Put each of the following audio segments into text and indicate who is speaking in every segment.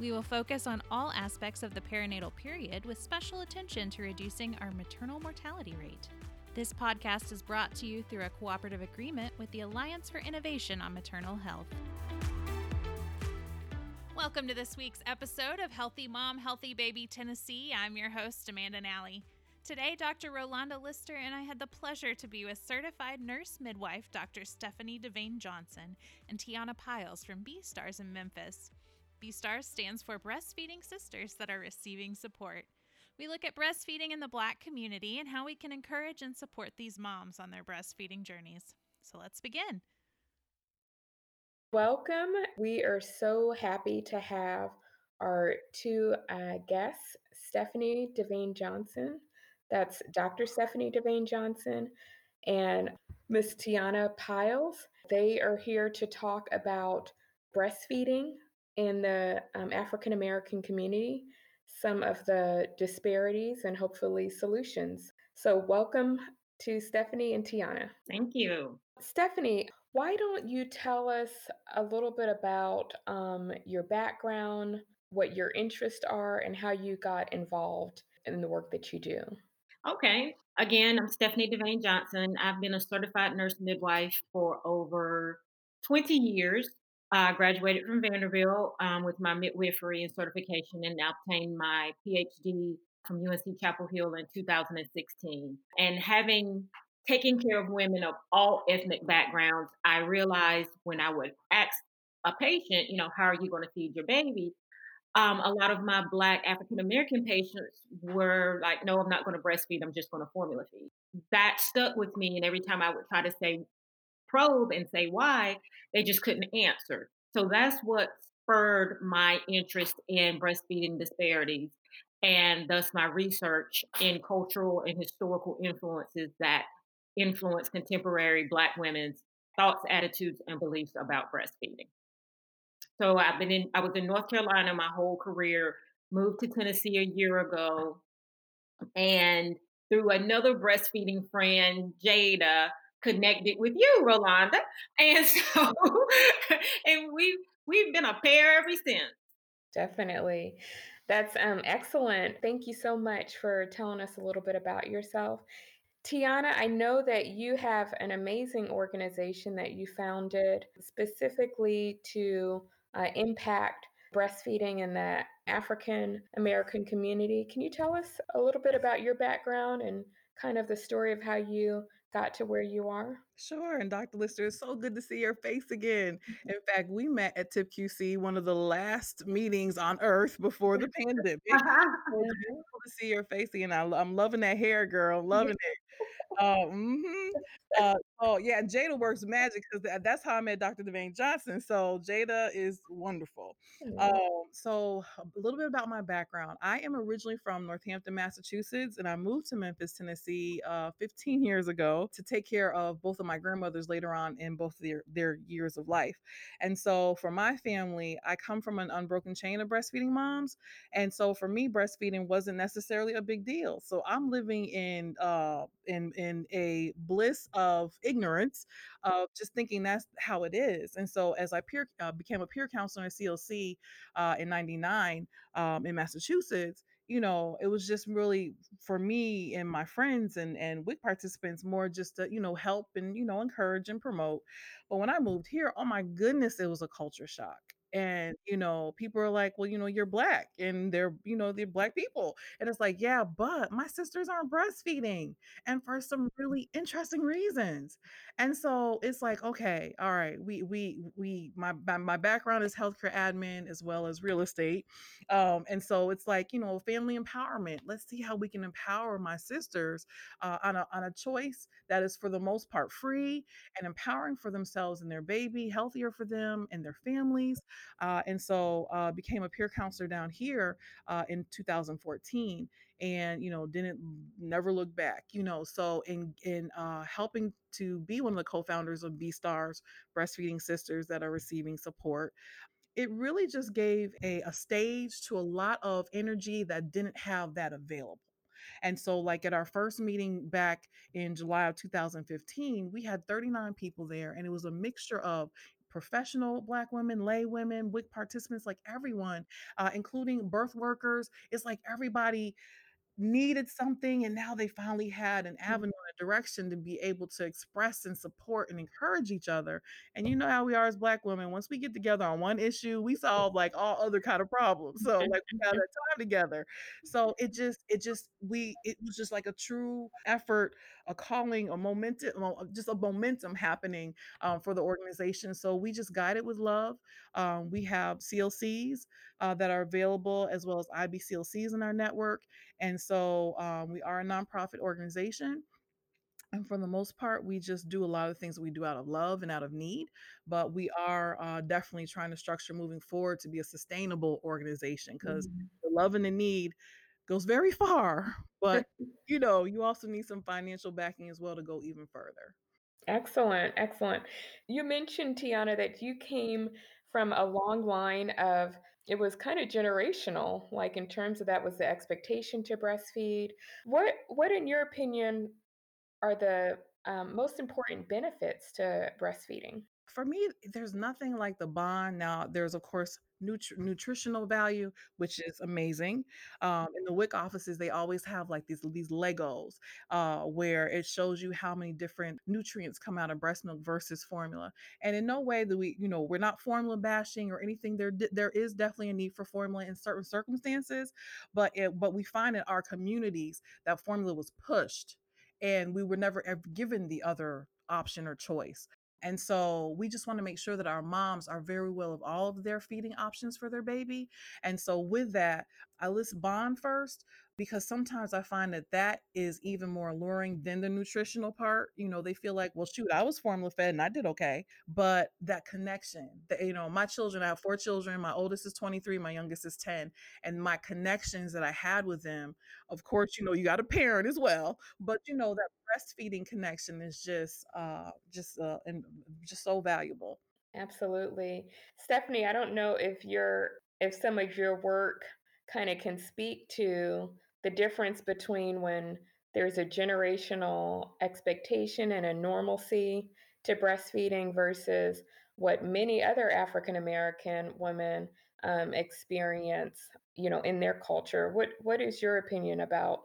Speaker 1: We will focus on all aspects of the perinatal period with special attention to reducing our maternal mortality rate. This podcast is brought to you through a cooperative agreement with the Alliance for Innovation on Maternal Health. Welcome to this week's episode of Healthy Mom, Healthy Baby Tennessee. I'm your host, Amanda Nally. Today, Dr. Rolanda Lister and I had the pleasure to be with certified nurse midwife Dr. Stephanie Devane Johnson and Tiana Pyles from B Stars in Memphis. BSTARS stands for Breastfeeding Sisters That Are Receiving Support. We look at breastfeeding in the Black community and how we can encourage and support these moms on their breastfeeding journeys. So let's begin.
Speaker 2: Welcome. We are so happy to have our two uh, guests, Stephanie Devane Johnson. That's Dr. Stephanie Devane Johnson and Miss Tiana Pyles. They are here to talk about breastfeeding, in the um, African American community, some of the disparities and hopefully solutions. So, welcome to Stephanie and Tiana.
Speaker 3: Thank you.
Speaker 2: Stephanie, why don't you tell us a little bit about um, your background, what your interests are, and how you got involved in the work that you do?
Speaker 3: Okay. Again, I'm Stephanie Devane Johnson. I've been a certified nurse midwife for over 20 years. I graduated from Vanderbilt um, with my midwifery and certification and obtained my PhD from UNC Chapel Hill in 2016. And having taken care of women of all ethnic backgrounds, I realized when I would ask a patient, you know, how are you going to feed your baby? Um, a lot of my Black African American patients were like, no, I'm not going to breastfeed. I'm just going to formula feed. That stuck with me. And every time I would try to say, probe and say why, they just couldn't answer. So that's what spurred my interest in breastfeeding disparities and thus my research in cultural and historical influences that influence contemporary Black women's thoughts, attitudes, and beliefs about breastfeeding. So I've been in, I was in North Carolina my whole career, moved to Tennessee a year ago, and through another breastfeeding friend, Jada, connected with you, Rolanda. And so, and we we've been a pair ever since.
Speaker 2: Definitely. That's um, excellent. Thank you so much for telling us a little bit about yourself. Tiana, I know that you have an amazing organization that you founded specifically to uh, impact breastfeeding in the African American community. Can you tell us a little bit about your background and kind of the story of how you got to where you are?
Speaker 4: Sure. And Dr. Lister, it's so good to see your face again. In fact, we met at TIPQC, one of the last meetings on earth before the pandemic. Uh-huh. it's beautiful to see your face again. I, am loving that hair, girl. I'm loving it. Uh, mm-hmm. uh, oh yeah, Jada works magic because that's how I met Dr. Devane Johnson. So Jada is wonderful. Um, so a little bit about my background. I am originally from Northampton, Massachusetts, and I moved to Memphis, Tennessee, uh, 15 years ago to take care of both of my grandmothers later on in both their their years of life. And so for my family, I come from an unbroken chain of breastfeeding moms, and so for me, breastfeeding wasn't necessarily a big deal. So I'm living in uh, in in a bliss of ignorance of just thinking that's how it is. And so as I peer, uh, became a peer counselor in CLC uh, in 99 um, in Massachusetts, you know, it was just really for me and my friends and and WIC participants more just to, you know, help and, you know, encourage and promote. But when I moved here, oh my goodness, it was a culture shock and you know people are like well you know you're black and they're you know they're black people and it's like yeah but my sisters aren't breastfeeding and for some really interesting reasons and so it's like okay all right we we we my my background is healthcare admin as well as real estate um and so it's like you know family empowerment let's see how we can empower my sisters uh, on a on a choice that is for the most part free and empowering for themselves and their baby healthier for them and their families uh, and so uh, became a peer counselor down here uh, in 2014 and you know didn't never look back you know so in in uh, helping to be one of the co-founders of b stars breastfeeding sisters that are receiving support it really just gave a, a stage to a lot of energy that didn't have that available. And so, like at our first meeting back in July of 2015, we had 39 people there, and it was a mixture of professional black women lay women WIC participants like everyone uh, including birth workers it's like everybody needed something and now they finally had an
Speaker 2: Mm.
Speaker 4: avenue direction to be able to express and support and encourage each other and you know how we are as black women once we get together on one issue we solve like all other kind of problems so like we have that time together. So it just it just we it was just like a true effort a calling a momentum just a momentum happening um, for the organization so we just guide it with love. Um, we have clcs uh, that are available as well as ibclcs in our network and so um, we are a nonprofit organization. And for the most part, we just do a lot of things we do out of love and out of need. But we are uh, definitely trying to structure moving forward to be a sustainable organization because
Speaker 2: Mhm.
Speaker 4: the love and the need goes very far. But, you know, you also need some financial backing as well to go even further.
Speaker 2: Excellent, excellent. You mentioned, Tiana, that you came from a long line of it was kind of generational, like in terms of that was the expectation to breastfeed. What what in your opinion are the um, most important benefits to breastfeeding?
Speaker 4: For me, there's nothing like the bond. Now, there's of course nutri- nutritional value, which is amazing. Um, in the WIC offices, they always have like these these Legos uh, where it shows you how many different nutrients come out of breast milk versus formula. And in no way do we, you know, we're not formula bashing or anything. There there is definitely a need for formula in certain circumstances, but it, but we find in our communities that formula was pushed, and we were never ever given the other option or choice. And so we just want to make sure that our moms are very well of all of their feeding options for their baby. And so with that, I list bond first because sometimes I find that that is even more alluring than the nutritional part. You know, they feel like, well, shoot, I was formula fed and I did okay. But that connection, that, you know, my children, I have four children. My oldest is 23, my youngest is 10. And my connections that I had with them, of course, you know, you got a parent as well, but you know, that breastfeeding connection is just uh just uh and just so valuable.
Speaker 2: Absolutely. Stephanie, I don't know if your if some of your work kind of can speak to the difference between when there's a generational expectation and a normalcy to breastfeeding versus what many other African American women um, experience, you know, in their culture. What what is your opinion about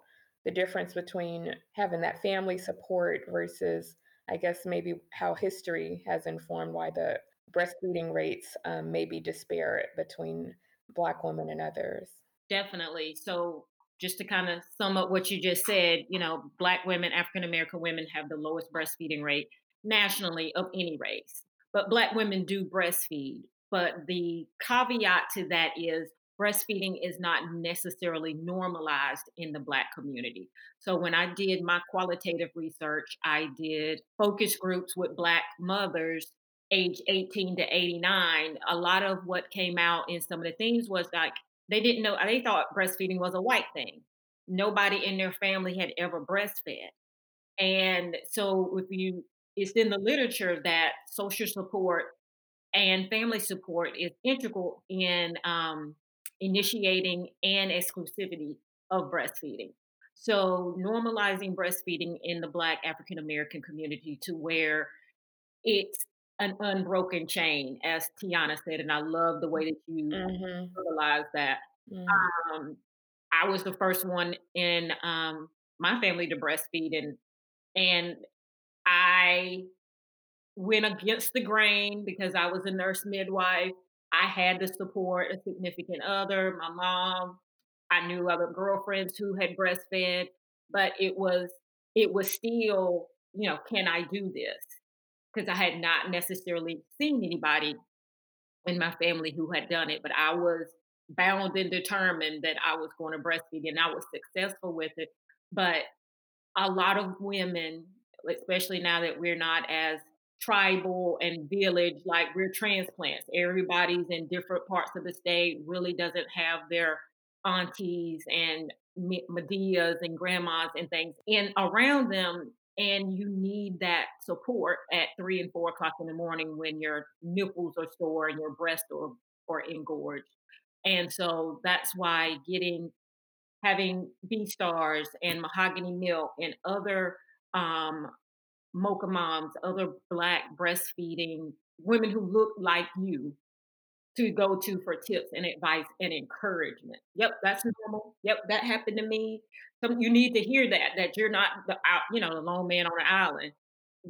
Speaker 2: the difference between having that family support versus, I guess, maybe how history has informed why the breastfeeding rates um, may be disparate between Black women and others.
Speaker 3: Definitely. So, just to kind of sum up what you just said, you know, Black women, African American women have the lowest breastfeeding rate nationally of any race. But Black women do breastfeed. But the caveat to that is breastfeeding is not necessarily normalized in the Black community. So, when I did my qualitative research, I did focus groups with Black mothers age 18 to 89 a lot of what came out in some of the things was like they didn't know, they thought breastfeeding was a white thing. Nobody in their family had ever breastfed. And so, if you, it's in the literature that social support and family support is integral in um, initiating and exclusivity of breastfeeding. So, normalizing breastfeeding in the Black African American community to where it's an unbroken chain, as Tiana said, and I love the way that you
Speaker 2: Mm-hmm.
Speaker 3: realize that.
Speaker 2: Mm-hmm.
Speaker 3: Um, I was the first one in um, my family to breastfeed, and and I went against the grain because I was a nurse midwife. I had to support a significant other, my mom. I knew other girlfriends who had breastfed, but it was it was still, you know, can I do this? Because I had not necessarily seen anybody in my family who had done it, but I was bound and determined that I was going to breastfeed and I was successful with it. But a lot of women, especially now that we're not as tribal and village like we're transplants. Everybody's in different parts of the state, really doesn't have their aunties and Madeas and grandmas and things in around them. And you need that support at three and four o'clock in the morning when your nipples are sore and your breasts are, are engorged. And so that's why getting having B stars and mahogany milk and other um, mocha moms, other black breastfeeding women who look like you to go to for tips and advice and encouragement. Yep, that's mm. normal. Yep, that happened to me. So you need to hear that that you're not the out, you know, the lone man on the island.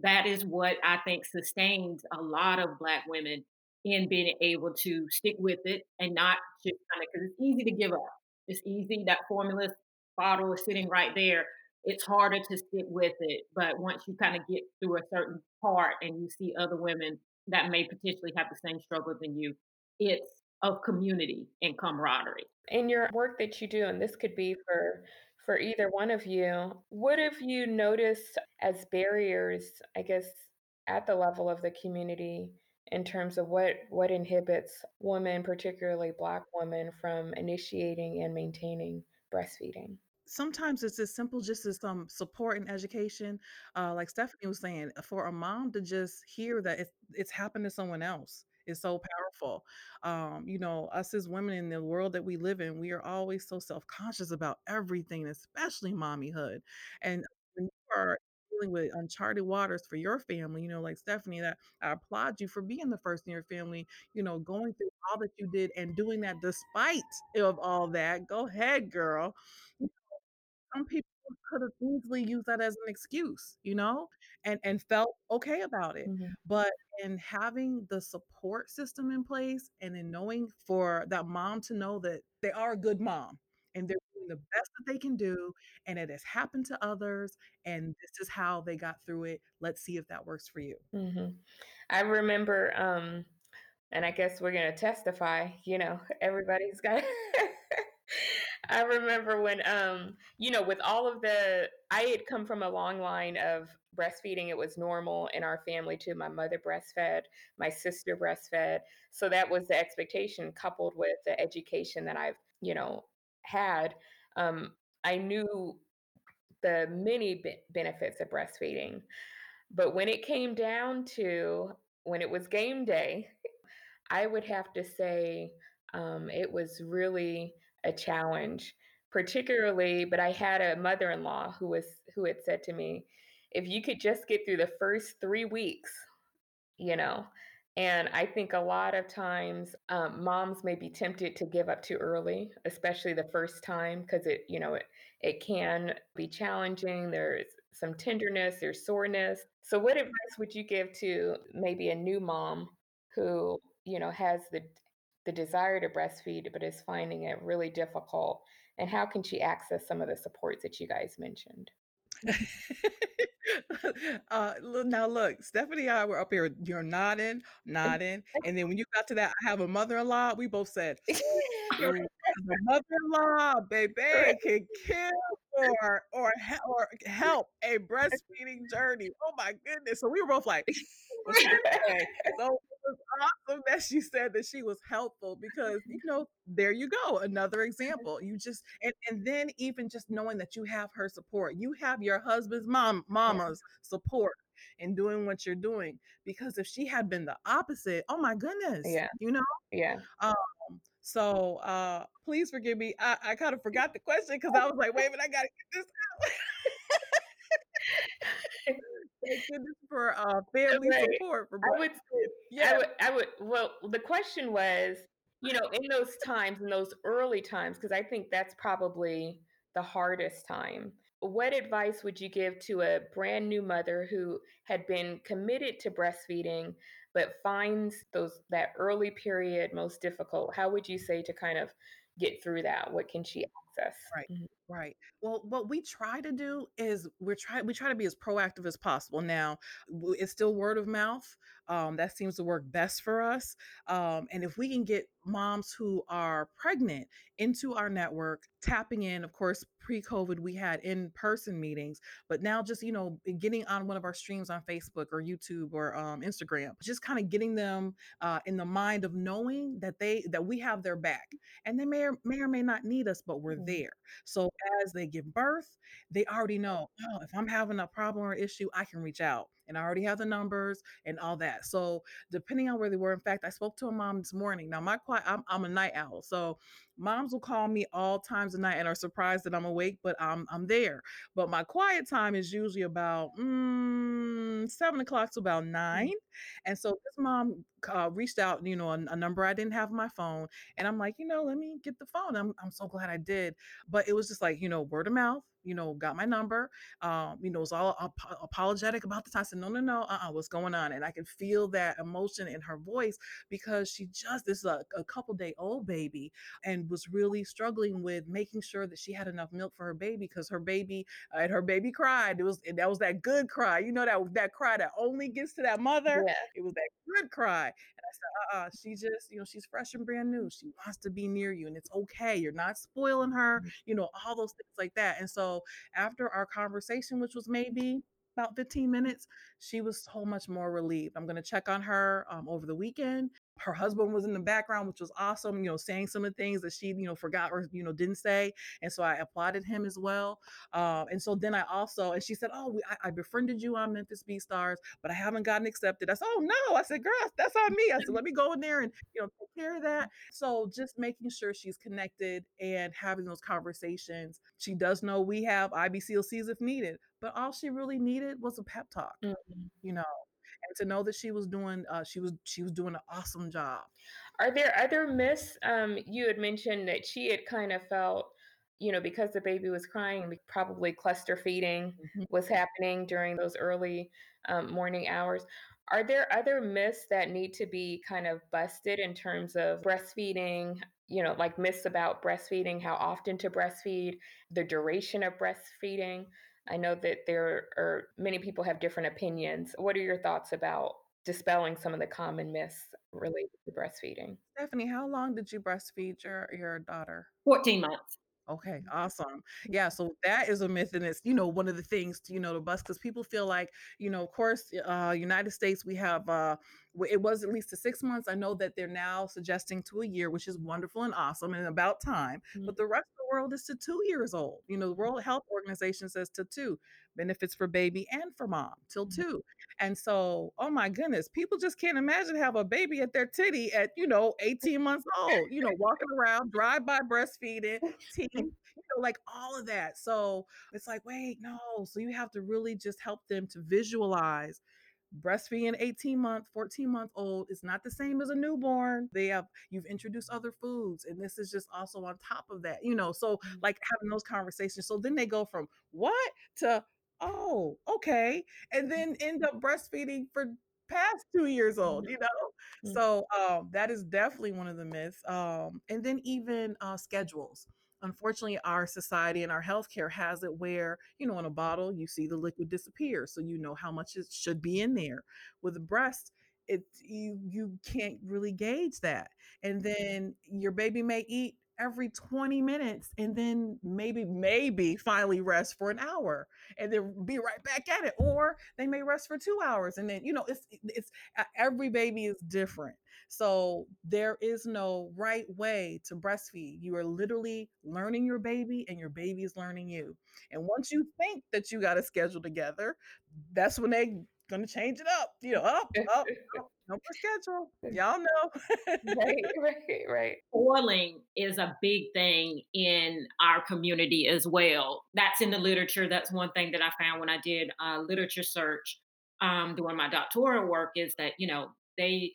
Speaker 3: That is what I think sustains a lot of black women in being able to stick with it and not just kind of because it's easy to give up. It's easy that formula bottle is sitting right there. It's harder to stick with it, but once you kind of get through a certain part and you see other women that may potentially have the same struggles than you, it's of community and camaraderie.
Speaker 2: In your work that you do, and this could be for for either one of you, what have you noticed as barriers, I guess, at the level of the community in terms of what what inhibits women, particularly black women, from initiating and maintaining breastfeeding?
Speaker 4: sometimes it's as simple just as some support and education. Uh, like Stephanie was saying, for a mom to just hear that it's, it's happened to someone else is so powerful. Um, you know, us as women in the world that we live in, we are always so self conscious about everything, especially mommyhood. And when you are dealing with uncharted waters for your family, you know, like Stephanie, that I applaud you for being the first in your family, you know, going through all that you did and doing that despite of all that. Go ahead, girl some people could have easily used that as an excuse, you know, and and felt okay about it.
Speaker 2: Mhm.
Speaker 4: But in having the support system in place and in knowing for that mom to know that they are a good mom and they're doing the best that they can do and it has happened to others and this is how they got through it. Let's see if that works for you.
Speaker 2: Mhm. I remember, um, and I guess we're gonna testify, you know, everybody's got I remember when, um, you know, with all of the, I had come from a long line of breastfeeding. It was normal in our family too. My mother breastfed, my sister breastfed. So that was the expectation coupled with the education that I've, you know, had. Um, I knew the many be- benefits of breastfeeding. But when it came down to when it was game day, I would have to say um, it was really a challenge, particularly. But I had a mother-in-law who was who had said to me, "If you could just get through the first three weeks, you know." And I think a lot of times um, moms may be tempted to give up too early, especially the first time, because it, you know, it it can be challenging. There's some tenderness, there's soreness. So, what advice would you give to maybe a new mom who, you know, has the the desire to breastfeed but is finding it really difficult? And how can she access some of the supports that you guys mentioned?
Speaker 4: uh, now look, Stephanie and I were up here. You're nodding, nodding, and then when you got to that, I have a mother-in-law. We both said, "The mother-in-law, baby, can kill or or or help a breastfeeding journey." Oh my goodness! So we were both like, okay. So was awesome that she said that she was helpful because you know there you go another example. You just and, and then even just knowing that you have her support you have your husband's mom mama's support in doing what you're doing because if she had been the opposite oh my goodness
Speaker 2: Yeah.
Speaker 4: you know?
Speaker 2: Yeah.
Speaker 4: um so uh please forgive me i, I kind of forgot the question because i was like wait a minute i gotta get this out Thank goodness for uh, family
Speaker 2: Right.
Speaker 4: support for
Speaker 2: I would
Speaker 4: breastfeeding.
Speaker 2: I
Speaker 4: Yeah,
Speaker 2: would I would well, the question was, you know, in those times, in those early times, because I think that's probably the hardest time. What advice would you give to a brand new mother who had been committed to breastfeeding but finds those that early period most difficult? How would you say to kind of get through that? What can she access?
Speaker 4: right.
Speaker 2: Mhm.
Speaker 4: Right. Well, what we try to do is we're try we try to be as proactive as possible. Now, it's still word of mouth, um, that seems to work best for us, um, and if we can get moms who are pregnant into our network, tapping in, of course, pre-COVID, we had in-person meetings, but now just, you know, getting on one of our streams on Facebook or YouTube or, um, Instagram, just kinda getting them, uh, in the mind of knowing that they that we have their back, and they may or may or may not need us, but we're
Speaker 2: Mhm.
Speaker 4: there. So as they give birth, they already know, "Oh, if I'm having a problem or issue, I can reach out." And I already have the numbers and all that. So, depending on where they were in fact, I spoke to a mom this morning. Now my qui I'm I'm a night owl, so moms will call me all times of night and are surprised that I'm awake, but I'm I'm there. But my quiet time is usually about, mm, 7:00 to about
Speaker 2: Mm.
Speaker 4: 9, and so this mom ca reached out, you know, a a number I didn't have on my phone, and I'm like, "You know, let me get the phone." I'm I'm so glad I did. But it was just like, you know, word of mouth, you know, got my number, um, you know, was all apo apologetic about the time. I said, "No, no, no, uh-uh, what's going on?" And I could feel that emotion in her voice because she just this is a a couple-day-old baby and was really struggling with making sure that she had enough milk for her baby because her baby uh, and her baby cried. It was and that was that good cry, you know, that that cry that only gets to that mother?
Speaker 2: Yeah.
Speaker 4: It was that good cry. And I said, "Uh-uh, she just, you know, she's fresh and brand new. She wants to be near you, and it's okay. You're not spoiling her,"
Speaker 2: Mm.
Speaker 4: you know, all those things like that. And so, after our conversation, which was maybe about 15 minutes, she was so much more relieved. I'm gonna check on her, um, over the weekend. Her husband was in the background, which was awesome, you know, saying some of the things that she, you know, forgot or, you know, didn't say, and so I applauded him as well. Uh, and so then I also and she said, "Oh, we I I befriended you on Memphis B BSTARS, but I haven't gotten accepted." I said, "Oh, no." I said, "Girl, that's on me." I said, "Let me go in there and, you know, take care of that." So, just making sure she's connected and having those conversations. She does know we have IBCLCs if needed, but all she really needed was a pep talk,
Speaker 2: Mhm.
Speaker 4: you know, and to know that she was doing, uh, she was she was doing an awesome job.
Speaker 2: Are there other myths? Um, you had mentioned that she had kind of felt, you know, because the baby was crying, probably cluster feeding
Speaker 4: Mhm.
Speaker 2: was happening during those early, um, morning hours. Are there other myths that need to be kind of busted in terms of breastfeeding, you know, like myths about breastfeeding, how often to breastfeed, the duration of breastfeeding? I know that there are many people have different opinions. What are your thoughts about dispelling some of the common myths related to breastfeeding?
Speaker 4: Stephanie, how long did you breastfeed your your daughter?
Speaker 3: 14 months.
Speaker 4: Okay, awesome. Yeah, so that is a myth, and it's, you know, one of the things to, you know, to bust 'cause people feel like, you know, of course, uh, United States, we have, uh, it was at least to 6 months. I know that they're now suggesting to a year, which is wonderful and awesome and about time,
Speaker 2: Mm.
Speaker 4: but the rest of the world is to 2 years old. You know, the World Health Organization says to 2, benefits for baby and for mom, till
Speaker 2: Mhm.
Speaker 4: 2. And so, oh my goodness, people just can't imagine have a baby at their titty at, you know, 18 months old, you know, walking around, drive-by breastfeeding, teeth, you know, like all of that. So, it's like, "Wait, no." So you have to really just help them to visualize breastfeeding 18-month, fourteen-month-old is not the same as a newborn. They have you've introduced other foods, and this is just also on top of that, you know, so,
Speaker 2: Mm.
Speaker 4: like, having those conversations. So then they go from, "What?" to, "Oh, okay," and then end up breastfeeding for past 2 years old,
Speaker 2: Mhm.
Speaker 4: you know? So, um, that is definitely one of the myths, um, and then even, uh, schedules. Unfortunately, our society and our healthcare has it where, you know, in a bottle, you see the liquid disappear, so you know how much it should be in there. With a breast, it's you you can't really gauge that, and then your baby may eat every 20 minutes and then maybe maybe finally rest for an hour and then be right back at it, or they may rest for 2 hours and then, you know, it's it's every baby is different. So, there is no right way to breastfeed. You are literally learning your baby, and your baby is learning you. And once you think that you got a schedule together, that's when they gonna change it up, you know, "Oh, oh, oh, no more schedule." Y'all know.
Speaker 2: Right, right, right.
Speaker 3: Spoiling is a big thing in our community as well. That's in the literature. That's one thing that I found when I did a literature search, um, doing my doctoral work is that, you know, they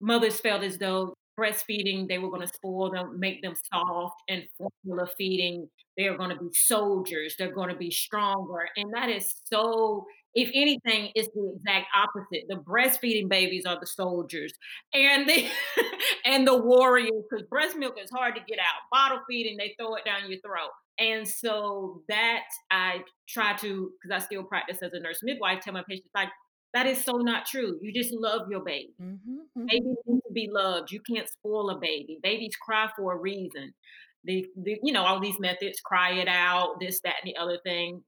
Speaker 3: mothers felt as though breastfeeding, they were gonna spoil them, make them soft, and formula feeding, they're gonna be soldiers, they're gonna be stronger, and that is so If anything, it's the exact opposite. The breastfeeding babies are the soldiers and the and the warriors because breast milk is hard to get out. Bottle feeding, they throw it down your throat. And so that I try to, because I still practice as a nurse midwife, tell my patients like that is so not true. You just love your baby.
Speaker 4: Mhm, mhm.
Speaker 3: Babies need to be loved. You can't spoil a baby. Babies cry for a reason. The, the you know all these methods, cry it out, this, that, and the other thing.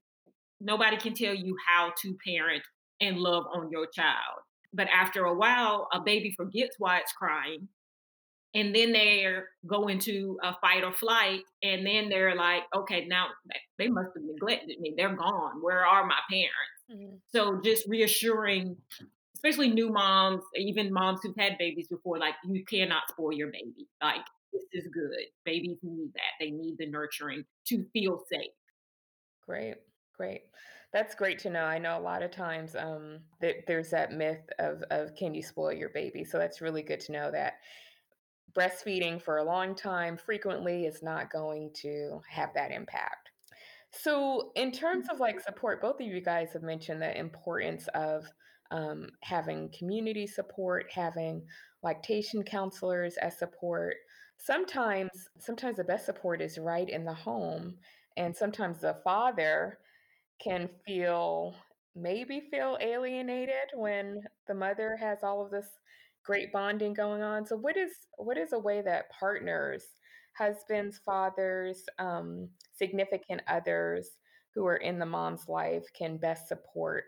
Speaker 3: Nobody can tell you how to parent and love on your child. But after a while, a baby forgets why it's crying and then they're go into a fight or flight and then they're like okay now they must have neglected me. They're gone. Where are my parents?
Speaker 2: Mhm.
Speaker 3: so just reassuring especially new moms even moms who've had babies before like you cannot spoil your baby. Like this is good. Babies need that. They need the nurturing to feel safe.
Speaker 2: Great, great. That's great to know. I know a lot of times um, that there's that myth of of can you spoil your baby? So that's really good to know that breastfeeding for a long time frequently is not going to have that impact. So, in terms of like support, both of you guys have mentioned the importance of um, having community support, having lactation counselors as support. Sometimes, sometimes the best support is right in the home, and sometimes the father can feel maybe feel alienated when the mother has all of this great bonding going on. So what is what is a way that partners, husbands, fathers, um, significant others who are in the mom's life can best support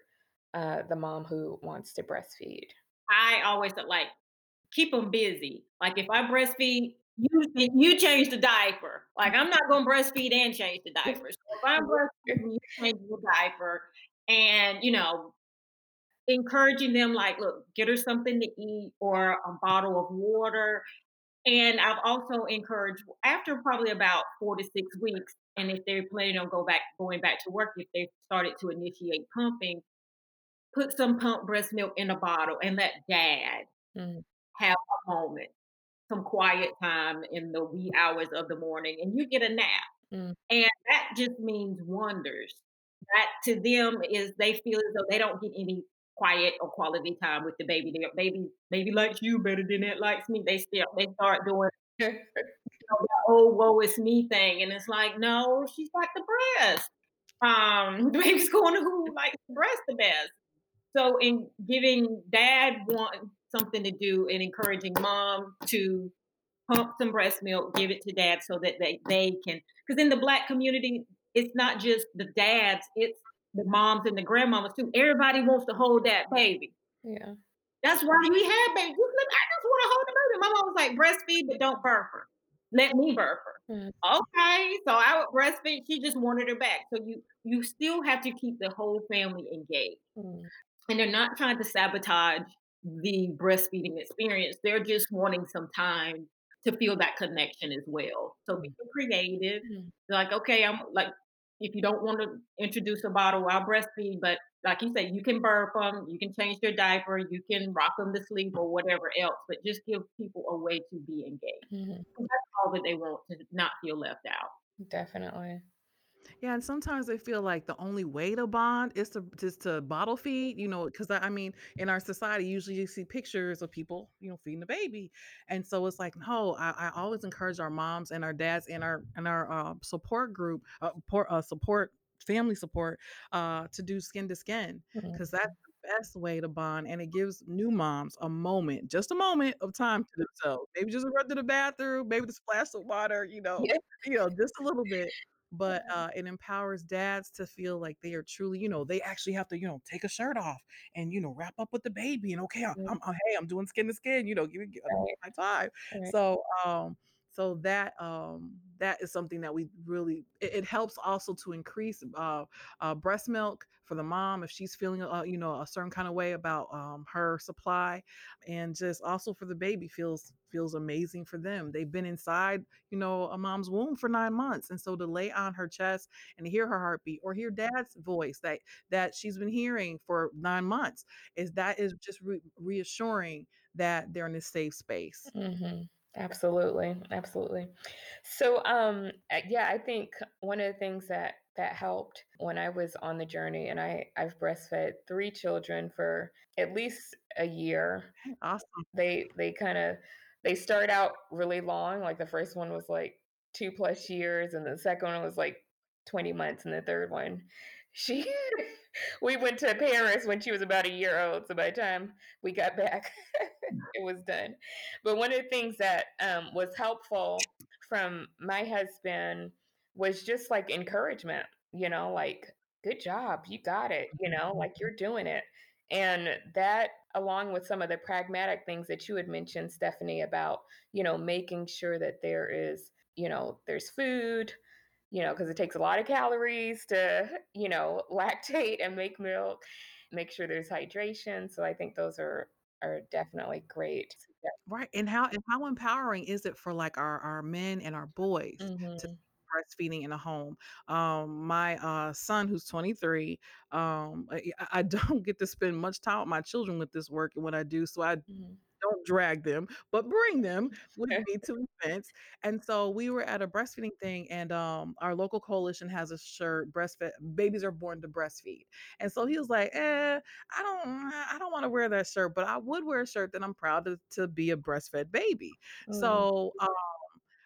Speaker 2: uh, the mom who wants to breastfeed?
Speaker 3: i always like keep them busy. Like if I breastfeed, you you change the diaper. Like I'm not gonna breastfeed and change the diaper. So if I'm breastfeeding, you change the diaper, and you know, encouraging them like, look, get her something to eat or a bottle of water. And I've also encouraged after probably about four to six weeks, and if they're planning on go back going back to work, if they started to initiate pumping, put some pump breast milk in a bottle and let dad
Speaker 2: Mm,
Speaker 3: have a moment some quiet time in the wee hours of the morning and you get a nap.
Speaker 2: mm,
Speaker 3: And that just means wonders. That to them is they feel as though they don't get any quiet or quality time with the baby. Their baby baby likes you better than it likes me. They still they start doing you know, the oh woe is me thing. And it's like, no, she's got the breast. Um, the baby's going to who likes the breast the best. So in giving dad want something to do and encouraging mom to pump some breast milk, give it to dad so that they, they can because in the black community, it's not just the dads, it's the moms and the grandmamas too. Everybody wants to hold that baby.
Speaker 2: yeah.
Speaker 3: That's why we had babies. I just want to hold the baby. My mom was like, breastfeed, but don't birth her. Let me birth her.
Speaker 2: Mm,
Speaker 3: Okay. So I would breastfeed. She just wanted her back. So you you still have to keep the whole family engaged
Speaker 2: mm,
Speaker 3: and they're not trying to sabotage the breastfeeding experience. They're just wanting some time to feel that connection as well. So be creative,
Speaker 2: mm,
Speaker 3: like, okay, I'm like, if you don't want to introduce a bottle, I'll breastfeed, but like you said, you can burp them, you can change their diaper, you can rock them to sleep or whatever else, but just give people a way to be engaged.
Speaker 2: mhm,
Speaker 3: That's all that they want to not feel left out.
Speaker 2: Definitely.
Speaker 4: Yeah, and sometimes they feel like the only way to bond is to just to bottle feed, you know, because I, I mean, in our society, usually you see pictures of people, you know, feeding the baby, and so it's like, no, I, I always encourage our moms and our dads and our and our uh, support group, uh, por- uh, support family support, uh, to do skin to skin, because that's the best way to bond, and it gives new moms a moment, just a moment of time to themselves. Maybe just run to the bathroom, maybe to splash some water, you know,
Speaker 2: Yeah.
Speaker 4: you know, just a little bit but uh, it empowers dads to feel like they are truly, you know, they actually have to, you know, take a shirt off and you know wrap up with the baby and okay, I-
Speaker 2: Mm,
Speaker 4: I'm, I'm hey, I'm doing skin to skin, you know, give me give
Speaker 2: Right,
Speaker 4: high five.
Speaker 2: right.
Speaker 4: So um, so that um that is something that we really it, it helps also to increase uh, uh breast milk for the mom if she's feeling uh, you know a certain kind of way about um her supply and just also for the baby feels feels amazing for them they've been inside you know, a mom's womb for nine months. And so to lay on her chest and hear her heartbeat or hear dad's voice that that she's been hearing for nine months is that is just re- reassuring that they're in a safe space.
Speaker 2: hmm Absolutely, absolutely. So, um, yeah, I think one of the things that that helped when I was on the journey. And I, I've breastfed three children for at least a year.
Speaker 4: Awesome.
Speaker 2: They they kind of they start out really long. Like the first one was like two plus years, and the second one was like 20 months, and the third one, she we went to Paris when she was about a year old. So by the time we got back, it was done. But one of the things that um, was helpful from my husband was just like encouragement, you know, like, good job, you got it, you know, like you're doing it. And that, along with some of the pragmatic things that you had mentioned, Stephanie, about, you know, making sure that there is, you know, there's food, you know, because it takes a lot of calories to, you know, lactate and make milk, make sure there's hydration. So I think those are are definitely great.
Speaker 4: Right. And how and how empowering is it for like our our men and our boys to
Speaker 2: Mm-hmm.
Speaker 4: breastfeeding in a home? Um, my uh son who's 23, um, I, I don't get to spend much time with my children with this work and when I do, so I
Speaker 2: Mm-hmm.
Speaker 4: Don't drag them, but bring them with me to events. And so we were at a breastfeeding thing, and um, our local coalition has a shirt, breastfed babies are born to breastfeed. And so he was like, eh, I don't I don't want to wear that shirt, but I would wear a shirt that I'm proud to, to be a breastfed baby.
Speaker 2: Mm,
Speaker 4: So um,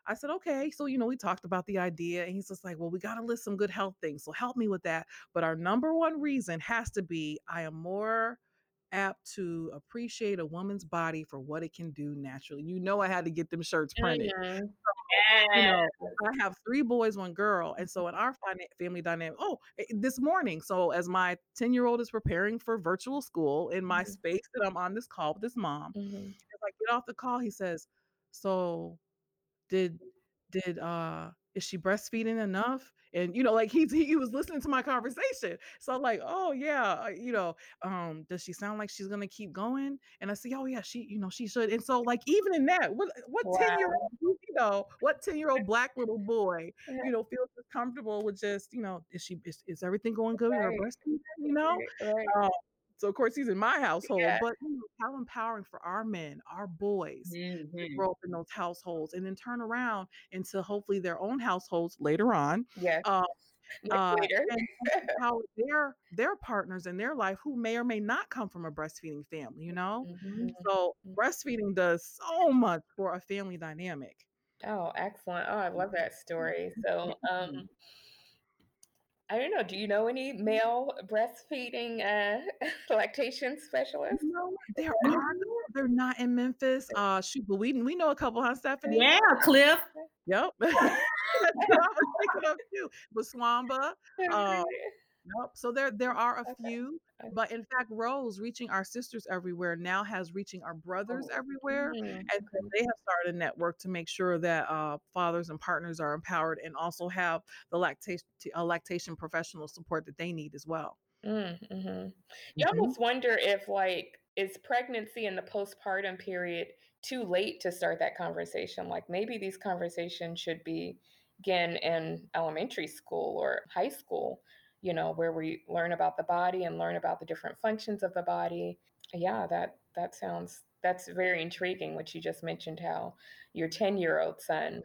Speaker 4: I said, okay. So, you know, we talked about the idea, and he's just like, well, we got to list some good health things. So help me with that. But our number one reason has to be I am more apt to appreciate a woman's body for what it can do naturally. You know, I had to get them shirts printed.
Speaker 2: mhm,
Speaker 4: You
Speaker 3: Yeah.
Speaker 4: know, I have three boys, one girl. And so in our family dynamic, oh, eh, this morning, so as my 10 year old is preparing for virtual school in my
Speaker 2: mhm,
Speaker 4: space that I'm on this call with this mom,
Speaker 2: mhm,
Speaker 4: as I get off the call, he says, So did did uh is she breastfeeding enough and you know like he he was listening to my conversation. So i'm like oh yeah uh, you know um does she sound like she's gonna keep going? And i say oh yeah she you know she should. And so like even in that what what 10 year old you know what 10 year old black little boy you know feels comfortable with just you know is she is, is everything going good her
Speaker 2: Right,
Speaker 4: breastfeeding you know?
Speaker 2: Right.
Speaker 4: um, so of course he's in my household
Speaker 2: Yeah.
Speaker 4: but you know, how empowering for our men our boys to
Speaker 3: Mhm.
Speaker 4: grow up in those households and then turn around into hopefully their own households later on
Speaker 2: Yeah.
Speaker 4: uh, uh, and and empower their their partners in their life who may or may not come from a breastfeeding family you know
Speaker 2: Mhm.
Speaker 4: so
Speaker 2: Mm.
Speaker 4: breastfeeding does so much for a family dynamic
Speaker 2: Oh, excellent. Oh, I love that story. So, um. I don't know, do you know any male breastfeeding uh lactation specialists?
Speaker 4: you know there are they're not in memphis uh shoot but we we know a couple huh stephanie
Speaker 3: Yeah, Cliff.
Speaker 4: yep that's what i was thinking of too Baswamba, um Nope. So there there are a
Speaker 2: Okay.
Speaker 4: few,
Speaker 2: Okay.
Speaker 4: but in fact, Rose reaching our sisters everywhere now has reaching our brothers
Speaker 3: Oh.
Speaker 4: everywhere,
Speaker 2: Mm,
Speaker 4: and
Speaker 2: okay.
Speaker 4: they have started a network to make sure that uh, fathers and partners are empowered and also have the lactation uh, lactation professional support that they need as well.
Speaker 2: Mm, mhm. You almost wonder if, like, is pregnancy and the postpartum period too late to start that conversation? Like, maybe these conversations should be again in elementary school or high school, you know, where we learn about the body and learn about the different functions of the body. Yeah, that that sounds that's very intriguing. What you just mentioned, how your ten year old son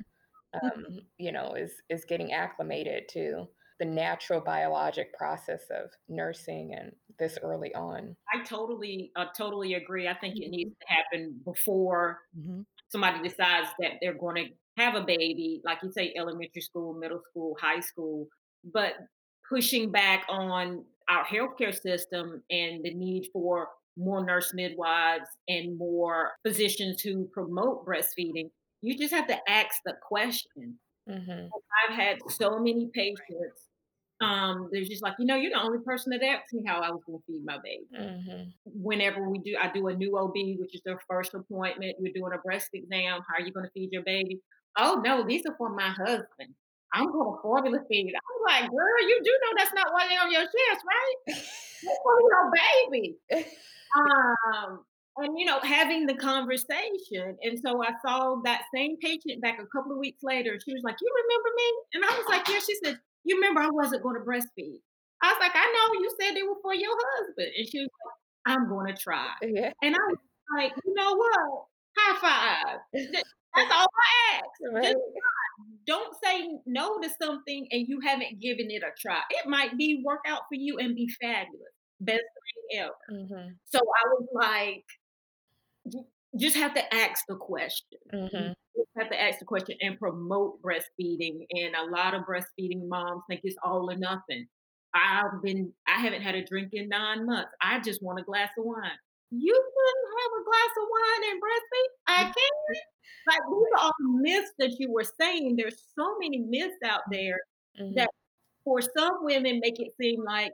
Speaker 2: um, you know, is is getting acclimated to the natural biologic process of nursing and this early on.
Speaker 3: I totally, uh, totally agree. I think it needs
Speaker 2: Mhm.
Speaker 3: to happen before
Speaker 4: Mhm.
Speaker 3: somebody decides that they're going to have a baby, like you say, elementary school, middle school, high school, but pushing back on our healthcare system and the need for more nurse midwives and more physicians who promote breastfeeding. You just have to ask the question.
Speaker 2: Mhm.
Speaker 3: I've had so many patients. Um, they're just like, you know, you're the only person that asked me how I was going to feed my baby
Speaker 2: Mhm.
Speaker 3: whenever we do, I do a new OB, which is their first appointment. We're doing a breast exam. How are you going to feed your baby? Oh no, these are for my husband. I'm going to formula feed. I'm like, girl, you do know that's not what's on your chest, right? That's for your baby. Um, and you know, having the conversation. And so I saw that same patient back a couple of weeks later. She was like, You remember me? And I was like, Yeah. She said, You remember I wasn't going to breastfeed. I was like, I know you said they were for your husband. And she was like, I'm going to try.
Speaker 2: Yeah.
Speaker 3: And I was like, You know what? High five. That's all I asked.
Speaker 2: Right.
Speaker 3: Don't say no to something and you haven't given it a try. It might be work out for you and be fabulous. Best thing ever. Mm-hmm. So I was like, just have to ask the question. Mm-hmm. have to ask the question and promote breastfeeding. And a lot of breastfeeding moms think it's all or nothing. I've been, I haven't had a drink in nine months. I just want a glass of wine. You can have a glass of wine and breastfeed? I mm-hmm. can. Like these are all myths that you were saying. There's so many myths out there mm-hmm. that for some women make it seem like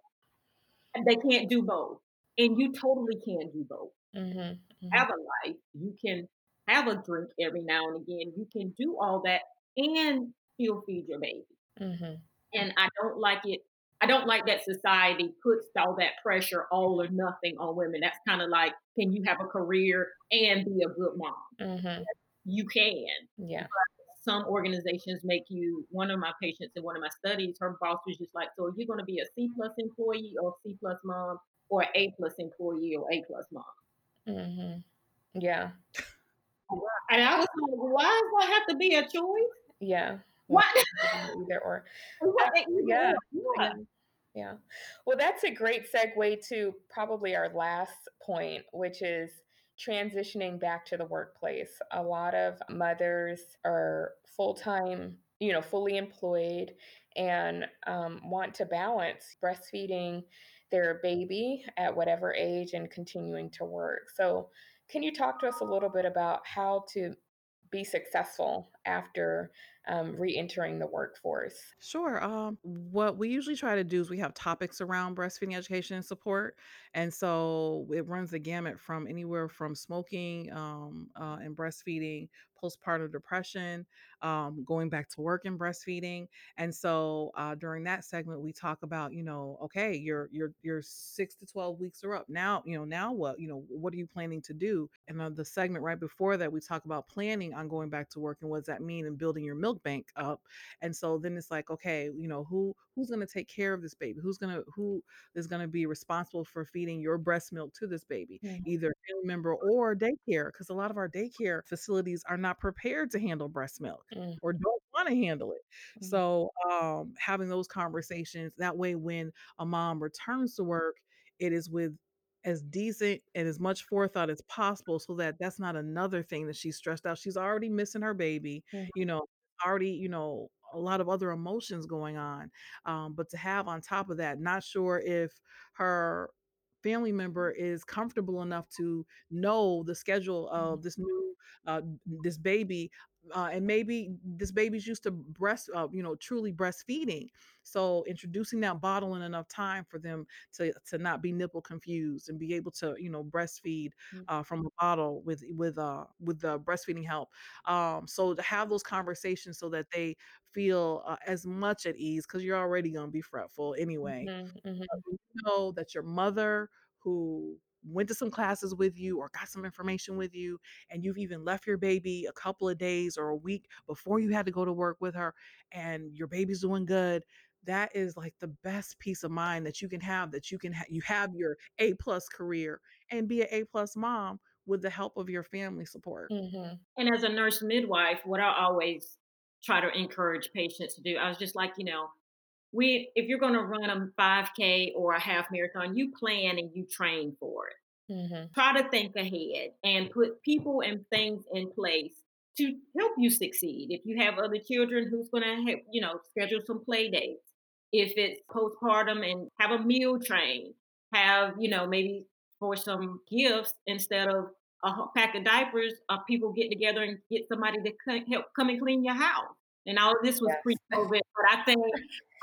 Speaker 3: they can't do both. And you totally can do both. Mm-hmm. Mm-hmm. Have a life. You can have a drink every now and again. You can do all that and still feed your baby. Mm-hmm. And I don't like it. I don't like that society puts all that pressure all or nothing on women. That's kind of like, can you have a career and be a good mom? Mm-hmm. You can.
Speaker 2: Yeah.
Speaker 3: But some organizations make you. One of my patients in one of my studies, her boss was just like, "So you're you going to be a C plus employee or C plus mom, or A plus employee or A plus mom?"
Speaker 2: Mm-hmm. Yeah.
Speaker 3: And I was like, why does that have to be a choice?
Speaker 2: Yeah.
Speaker 3: What?
Speaker 2: Either or. yeah. yeah. Yeah. Well, that's a great segue to probably our last point, which is transitioning back to the workplace. A lot of mothers are full time, you know, fully employed and um, want to balance breastfeeding their baby at whatever age and continuing to work. So, can you talk to us a little bit about how to be successful after um, re-entering the workforce?
Speaker 4: Sure. Um, what we usually try to do is we have topics around breastfeeding education and support, and so it runs the gamut from anywhere from smoking um, uh, and breastfeeding, postpartum depression, um, going back to work and breastfeeding. And so uh, during that segment, we talk about, you know, okay, you're you're you're six to twelve weeks are up now. You know, now what? You know, what are you planning to do? And the segment right before that, we talk about planning on going back to work and what does that mean and building your milk bank up. And so then it's like, okay, you know, who who's going to take care of this baby? Who's gonna who is going to be responsible for feeding your breast milk to this baby, mm-hmm. either family member or daycare? Because a lot of our daycare facilities are not prepared to handle breast milk mm-hmm. or don't want to handle it. Mm-hmm. So um, having those conversations that way, when a mom returns to work, it is with as decent and as much forethought as possible so that that's not another thing that she's stressed out. She's already missing her baby, mm-hmm. you know, already, you know, a lot of other emotions going on. Um, but to have on top of that, not sure if her family member is comfortable enough to know the schedule mm-hmm. of this new uh, this baby uh, and maybe this baby's used to breast, uh, you know, truly breastfeeding. So introducing that bottle in enough time for them to to not be nipple confused and be able to, you know, breastfeed mm. uh, from a bottle with with uh with the breastfeeding help. Um, so to have those conversations so that they feel uh, as much at ease because you're already gonna be fretful anyway. Mm-hmm, mm-hmm. You know that your mother who went to some classes with you or got some information with you and you've even left your baby a couple of days or a week before you had to go to work with her and your baby's doing good that is like the best peace of mind that you can have that you can ha- you have your a plus career and be an a plus mom with the help of your family support
Speaker 3: mm-hmm. and as a nurse midwife what i always try to encourage patients to do i was just like you know we if you're going to run a 5k or a half marathon you plan and you train for it. Mm-hmm. try to think ahead and put people and things in place to help you succeed. If you have other children who's going to help you know schedule some play dates if it's postpartum and have a meal train have you know maybe for some gifts instead of a pack of diapers uh, people get together and get somebody to help come and clean your house and all of this was yes. pre-covid but i think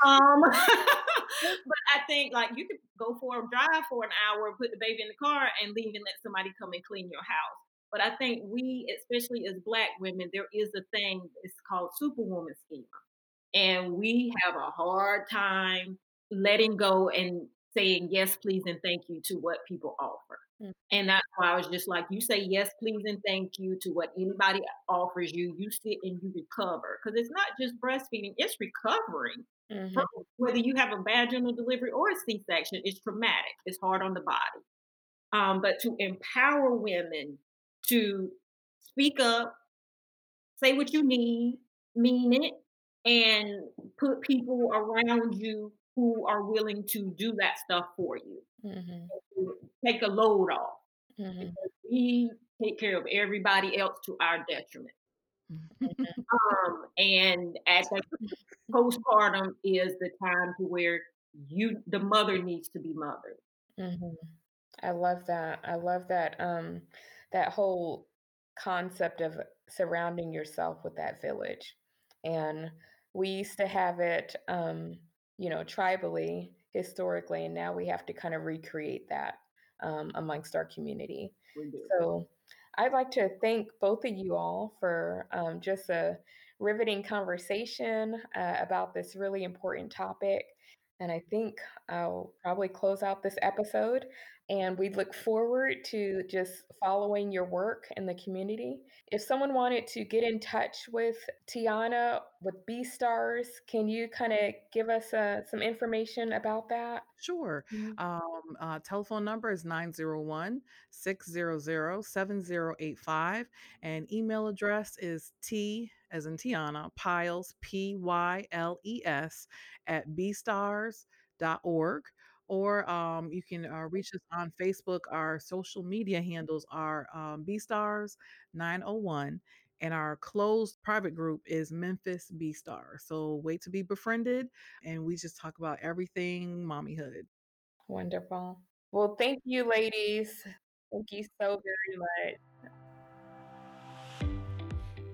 Speaker 3: um, but I think like you could go for a drive for an hour, put the baby in the car, and leave and let somebody come and clean your house. But I think we, especially as Black women, there is a thing. It's called Superwoman schema, and we have a hard time letting go and saying yes, please, and thank you to what people offer. And that's why I was just like, you say yes, please, and thank you to what anybody offers you. You sit and you recover because it's not just breastfeeding; it's recovering. Mm-hmm. Whether you have a vaginal delivery or a C-section, it's traumatic. It's hard on the body. Um, but to empower women to speak up, say what you need, mean it, and put people around you who are willing to do that stuff for you. Mm-hmm. Take a load off. Mm-hmm. We take care of everybody else to our detriment. Mm-hmm. um, and at that postpartum is the time to where you the mother needs to be mothered.
Speaker 2: Mm-hmm. I love that. I love that. Um, that whole concept of surrounding yourself with that village, and we used to have it, um, you know, tribally historically, and now we have to kind of recreate that um, amongst our community. So I'd like to thank both of you all for um, just a riveting conversation uh, about this really important topic. And I think I'll probably close out this episode. And we look forward to just following your work in the community. If someone wanted to get in touch with Tiana with BSTARS, can you kind of give us uh, some information about that?
Speaker 4: Sure. Mm-hmm. Um, uh, telephone number is 901 600 7085. And email address is T as in Tiana, Pyles, P Y L E S, at bstars.org or um, you can uh, reach us on Facebook. Our social media handles are um, BStars901, and our closed private group is Memphis B Star. So wait to be befriended, and we just talk about everything mommyhood.
Speaker 2: Wonderful. Well, thank you, ladies. Thank you so very much.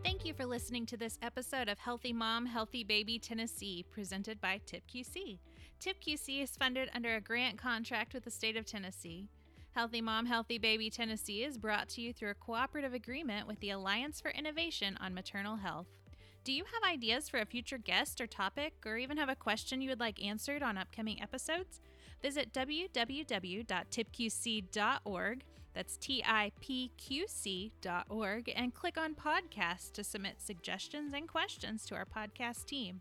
Speaker 1: Thank you for listening to this episode of Healthy Mom, Healthy Baby Tennessee, presented by TIPQC. TIPQC is funded under a grant contract with the state of Tennessee. Healthy Mom, Healthy Baby Tennessee is brought to you through a cooperative agreement with the Alliance for Innovation on Maternal Health. Do you have ideas for a future guest or topic, or even have a question you would like answered on upcoming episodes? Visit www.tipqc.org, that's T I P Q C.org, and click on podcasts to submit suggestions and questions to our podcast team.